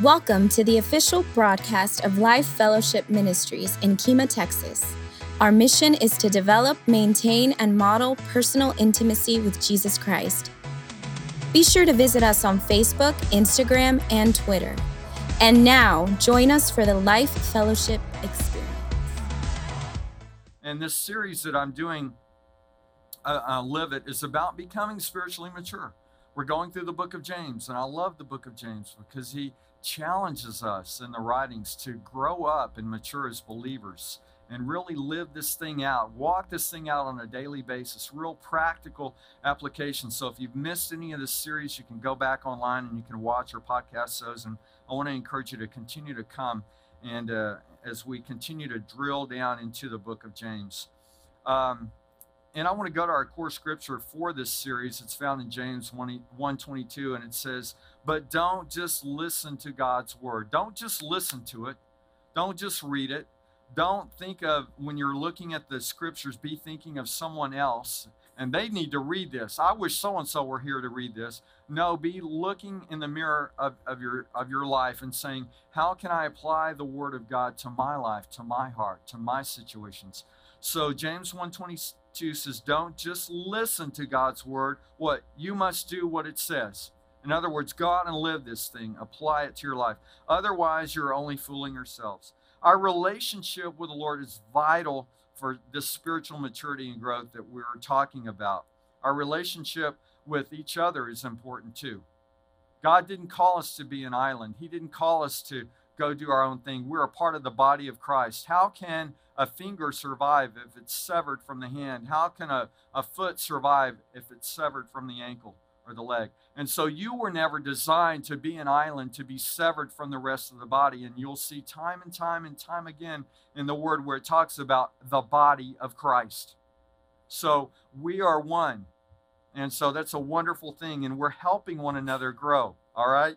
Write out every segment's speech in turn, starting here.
Welcome to the official broadcast of Life Fellowship Ministries in Kemah, Texas. Our mission is to develop, maintain, and model personal intimacy with Jesus Christ. Be sure to visit us on Facebook, Instagram, and Twitter. And now, join us for the Life Fellowship experience. And this series that I'm doing, uh, uh, Live It, is about becoming spiritually mature. We're going through the book of James, and I love the book of James because he challenges us in the writings to grow up and mature as believers and really live this thing out, walk this thing out on a daily basis, real practical application. So if you've missed any of this series, you can go back online and you can watch our podcast those. And I want to encourage you to continue to come and uh, as we continue to drill down into the book of James. Um, and I want to go to our core scripture for this series. It's found in James 1, 122, and it says, But don't just listen to God's word. Don't just listen to it. Don't just read it. Don't think of, when you're looking at the scriptures, be thinking of someone else and they need to read this. I wish so and so were here to read this. No, be looking in the mirror of, of your of your life and saying, How can I apply the word of God to my life, to my heart, to my situations? So James 122 says, Don't just listen to God's word. What you must do what it says. In other words, go out and live this thing, apply it to your life. Otherwise, you're only fooling yourselves. Our relationship with the Lord is vital for this spiritual maturity and growth that we're talking about. Our relationship with each other is important too. God didn't call us to be an island, He didn't call us to go do our own thing. We're a part of the body of Christ. How can a finger survive if it's severed from the hand? How can a, a foot survive if it's severed from the ankle? or the leg. And so you were never designed to be an island, to be severed from the rest of the body. And you'll see time and time and time again in the word where it talks about the body of Christ. So we are one. And so that's a wonderful thing. And we're helping one another grow. All right?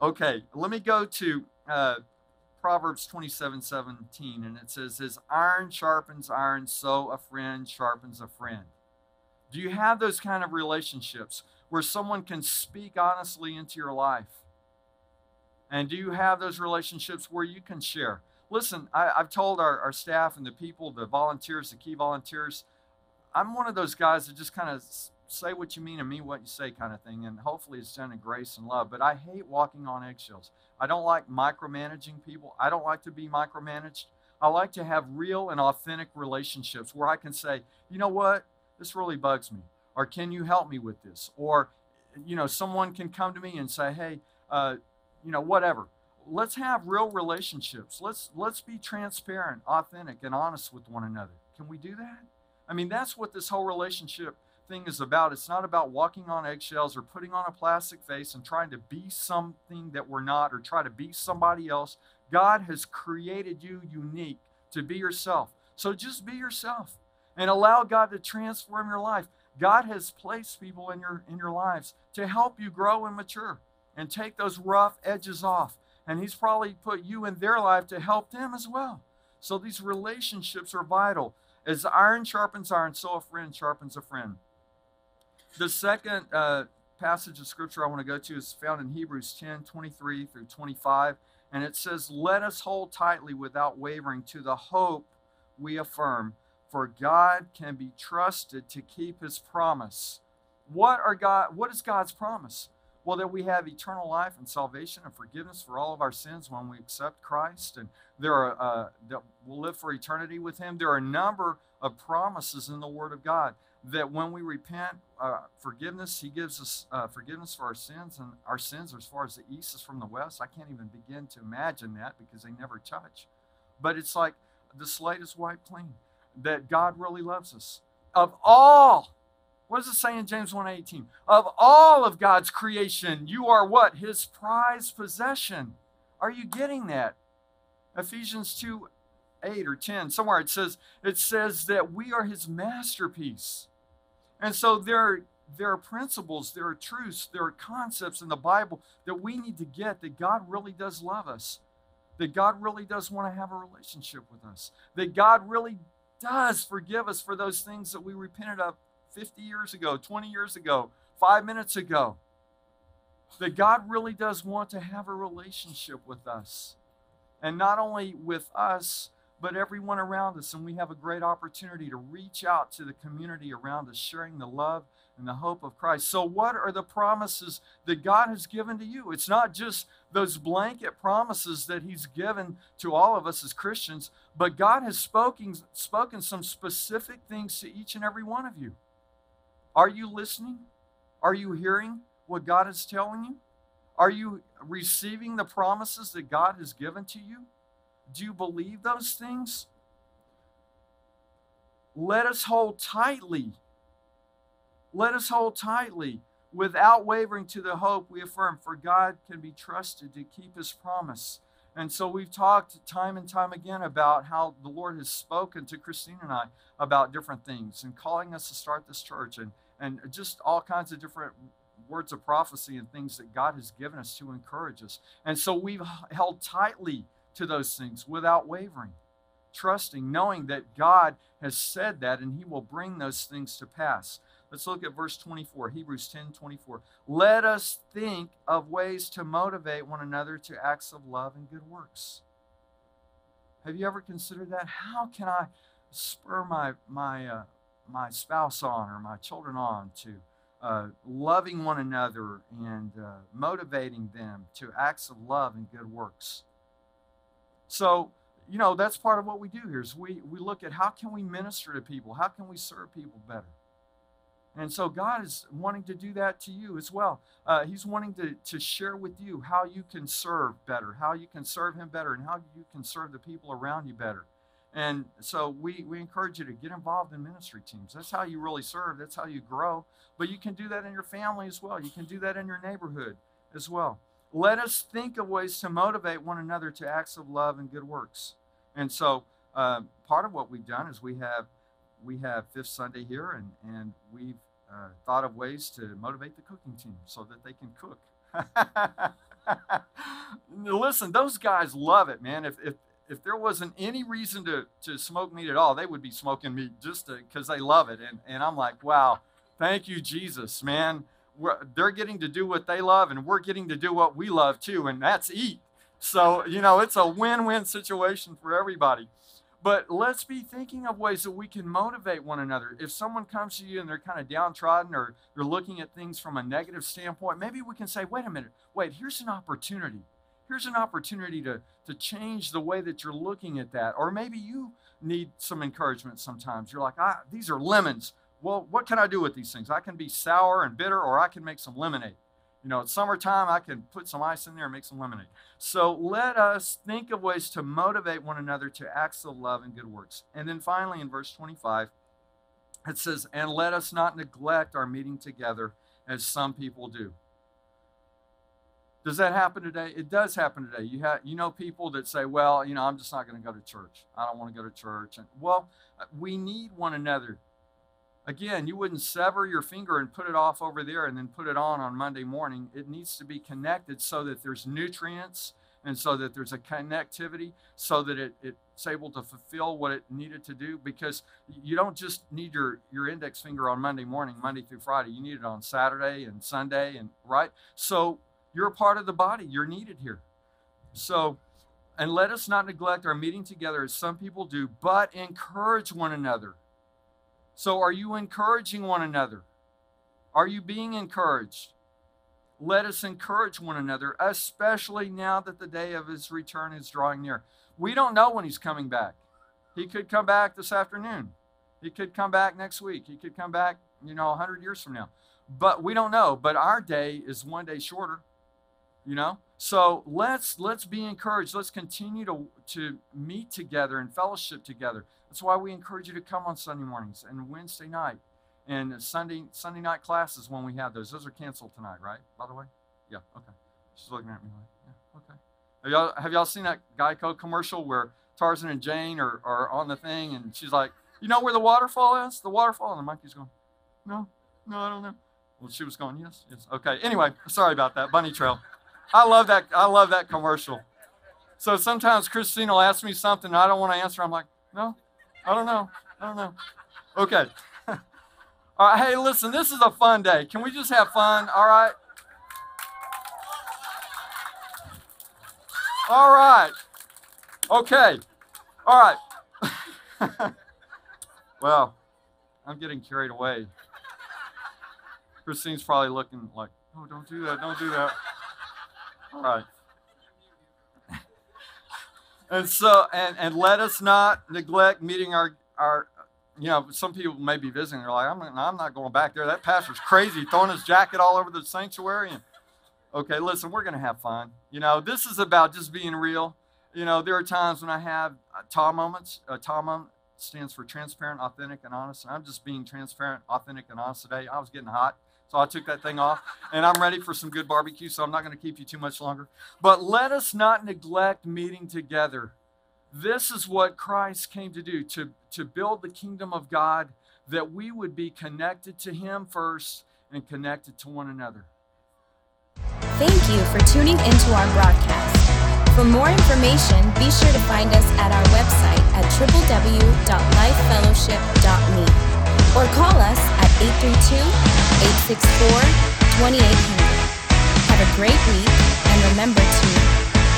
Okay, let me go to uh, Proverbs 27 17. And it says, As iron sharpens iron, so a friend sharpens a friend. Do you have those kind of relationships where someone can speak honestly into your life? And do you have those relationships where you can share? Listen, I, have told our, our staff and the people, the volunteers, the key volunteers, I'm one of those guys that just kind of say what you mean and mean what you say kind of thing. And hopefully it's done in grace and love. But I hate walking on eggshells. I don't like micromanaging people. I don't like to be micromanaged. I like to have real and authentic relationships where I can say, you know what? This really bugs me or can you help me with this or you know someone can come to me and say hey uh, you know whatever let's have real relationships let's let's be transparent authentic and honest with one another can we do that i mean that's what this whole relationship thing is about it's not about walking on eggshells or putting on a plastic face and trying to be something that we're not or try to be somebody else god has created you unique to be yourself so just be yourself and allow god to transform your life God has placed people in your in your lives to help you grow and mature and take those rough edges off. And he's probably put you in their life to help them as well. So these relationships are vital. As iron sharpens iron, so a friend sharpens a friend. The second uh, passage of scripture I want to go to is found in Hebrews 10 23 through 25. And it says, Let us hold tightly without wavering to the hope we affirm for God can be trusted to keep his promise. What are God what is God's promise? Well, that we have eternal life and salvation and forgiveness for all of our sins when we accept Christ, and there are uh, that we'll live for eternity with Him. There are a number of promises in the Word of God that when we repent, uh, forgiveness, He gives us uh, forgiveness for our sins, and our sins are as far as the east is from the west. I can't even begin to imagine that because they never touch. But it's like the slate is wiped clean that God really loves us. Of all, what does it say in James 1:18? Of all of God's creation, you are what? His prized possession. Are you getting that? Ephesians 2 8 or 10, somewhere it says, it says that we are his masterpiece. And so there are, there are principles, there are truths, there are concepts in the Bible that we need to get that God really does love us, that God really does want to have a relationship with us, that God really does forgive us for those things that we repented of 50 years ago, 20 years ago, five minutes ago. that God really does want to have a relationship with us. And not only with us, but everyone around us. And we have a great opportunity to reach out to the community around us, sharing the love and the hope of Christ. So, what are the promises that God has given to you? It's not just those blanket promises that He's given to all of us as Christians, but God has spoken, spoken some specific things to each and every one of you. Are you listening? Are you hearing what God is telling you? Are you receiving the promises that God has given to you? Do you believe those things? Let us hold tightly. Let us hold tightly without wavering to the hope we affirm, for God can be trusted to keep his promise. And so we've talked time and time again about how the Lord has spoken to Christine and I about different things and calling us to start this church and, and just all kinds of different words of prophecy and things that God has given us to encourage us. And so we've held tightly to those things without wavering, trusting, knowing that God has said that and He will bring those things to pass. Let's look at verse 24, Hebrews 10 24. Let us think of ways to motivate one another to acts of love and good works. Have you ever considered that? How can I spur my, my, uh, my spouse on or my children on to uh, loving one another and uh, motivating them to acts of love and good works. So, you know, that's part of what we do here is we, we look at how can we minister to people? How can we serve people better? And so God is wanting to do that to you as well. Uh, he's wanting to, to share with you how you can serve better, how you can serve Him better, and how you can serve the people around you better. And so we, we encourage you to get involved in ministry teams. That's how you really serve, that's how you grow. But you can do that in your family as well, you can do that in your neighborhood as well. Let us think of ways to motivate one another to acts of love and good works. And so uh, part of what we've done is we have we have fifth Sunday here, and and we've uh, thought of ways to motivate the cooking team so that they can cook. Listen, those guys love it, man. If, if if there wasn't any reason to, to smoke meat at all, they would be smoking meat just because they love it. And, and I'm like, wow, thank you, Jesus, man. They're getting to do what they love, and we're getting to do what we love too, and that's eat. So, you know, it's a win win situation for everybody. But let's be thinking of ways that we can motivate one another. If someone comes to you and they're kind of downtrodden or they're looking at things from a negative standpoint, maybe we can say, wait a minute, wait, here's an opportunity here's an opportunity to, to change the way that you're looking at that. Or maybe you need some encouragement sometimes. You're like, ah, these are lemons. Well, what can I do with these things? I can be sour and bitter, or I can make some lemonade. You know, it's summertime, I can put some ice in there and make some lemonade. So let us think of ways to motivate one another to acts of love and good works. And then finally, in verse 25, it says, And let us not neglect our meeting together as some people do. Does that happen today? It does happen today. You have you know people that say, "Well, you know, I'm just not going to go to church. I don't want to go to church." And well, uh, we need one another. Again, you wouldn't sever your finger and put it off over there and then put it on on Monday morning. It needs to be connected so that there's nutrients and so that there's a connectivity so that it, it's able to fulfill what it needed to do because you don't just need your, your index finger on Monday morning, Monday through Friday. You need it on Saturday and Sunday and right. So you're a part of the body. You're needed here. So, and let us not neglect our meeting together as some people do, but encourage one another. So, are you encouraging one another? Are you being encouraged? Let us encourage one another, especially now that the day of his return is drawing near. We don't know when he's coming back. He could come back this afternoon. He could come back next week. He could come back, you know, 100 years from now. But we don't know. But our day is one day shorter you know? So let's let's be encouraged. Let's continue to to meet together and fellowship together. That's why we encourage you to come on sunday mornings and wednesday night. And sunday sunday night classes when we have those. Those are canceled tonight right by the way? Yeah okay. She's looking at me like yeah okay. Have y'all have y'all seen that geico commercial where tarzan and jane are, are on the thing and she's like you know where the waterfall is? The waterfall? And the monkey's going no no i don't know. Well she was going yes yes. Okay anyway sorry about that. Bunny trail I love that. I love that commercial. So sometimes Christine will ask me something I don't want to answer. I'm like, no, I don't know. I don't know. Okay. All right. Hey, listen, this is a fun day. Can we just have fun? All right. All right. Okay. All right. well, I'm getting carried away. Christine's probably looking like, oh, don't do that, don't do that. Right. And so, and, and let us not neglect meeting our, our, you know, some people may be visiting. They're like, I'm, I'm not going back there. That pastor's crazy, throwing his jacket all over the sanctuary. And okay, listen, we're going to have fun. You know, this is about just being real. You know, there are times when I have uh, moments. Uh, moment stands for transparent, authentic, and honest. And I'm just being transparent, authentic, and honest today. I was getting hot. So I took that thing off and I'm ready for some good barbecue, so I'm not going to keep you too much longer. But let us not neglect meeting together. This is what Christ came to do to, to build the kingdom of God, that we would be connected to Him first and connected to one another. Thank you for tuning into our broadcast. For more information, be sure to find us at our website at www.lifefellowship.me or call us at 832 864 2800. Have a great week and remember to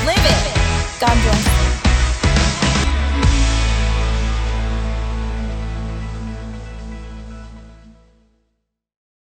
live it. God bless.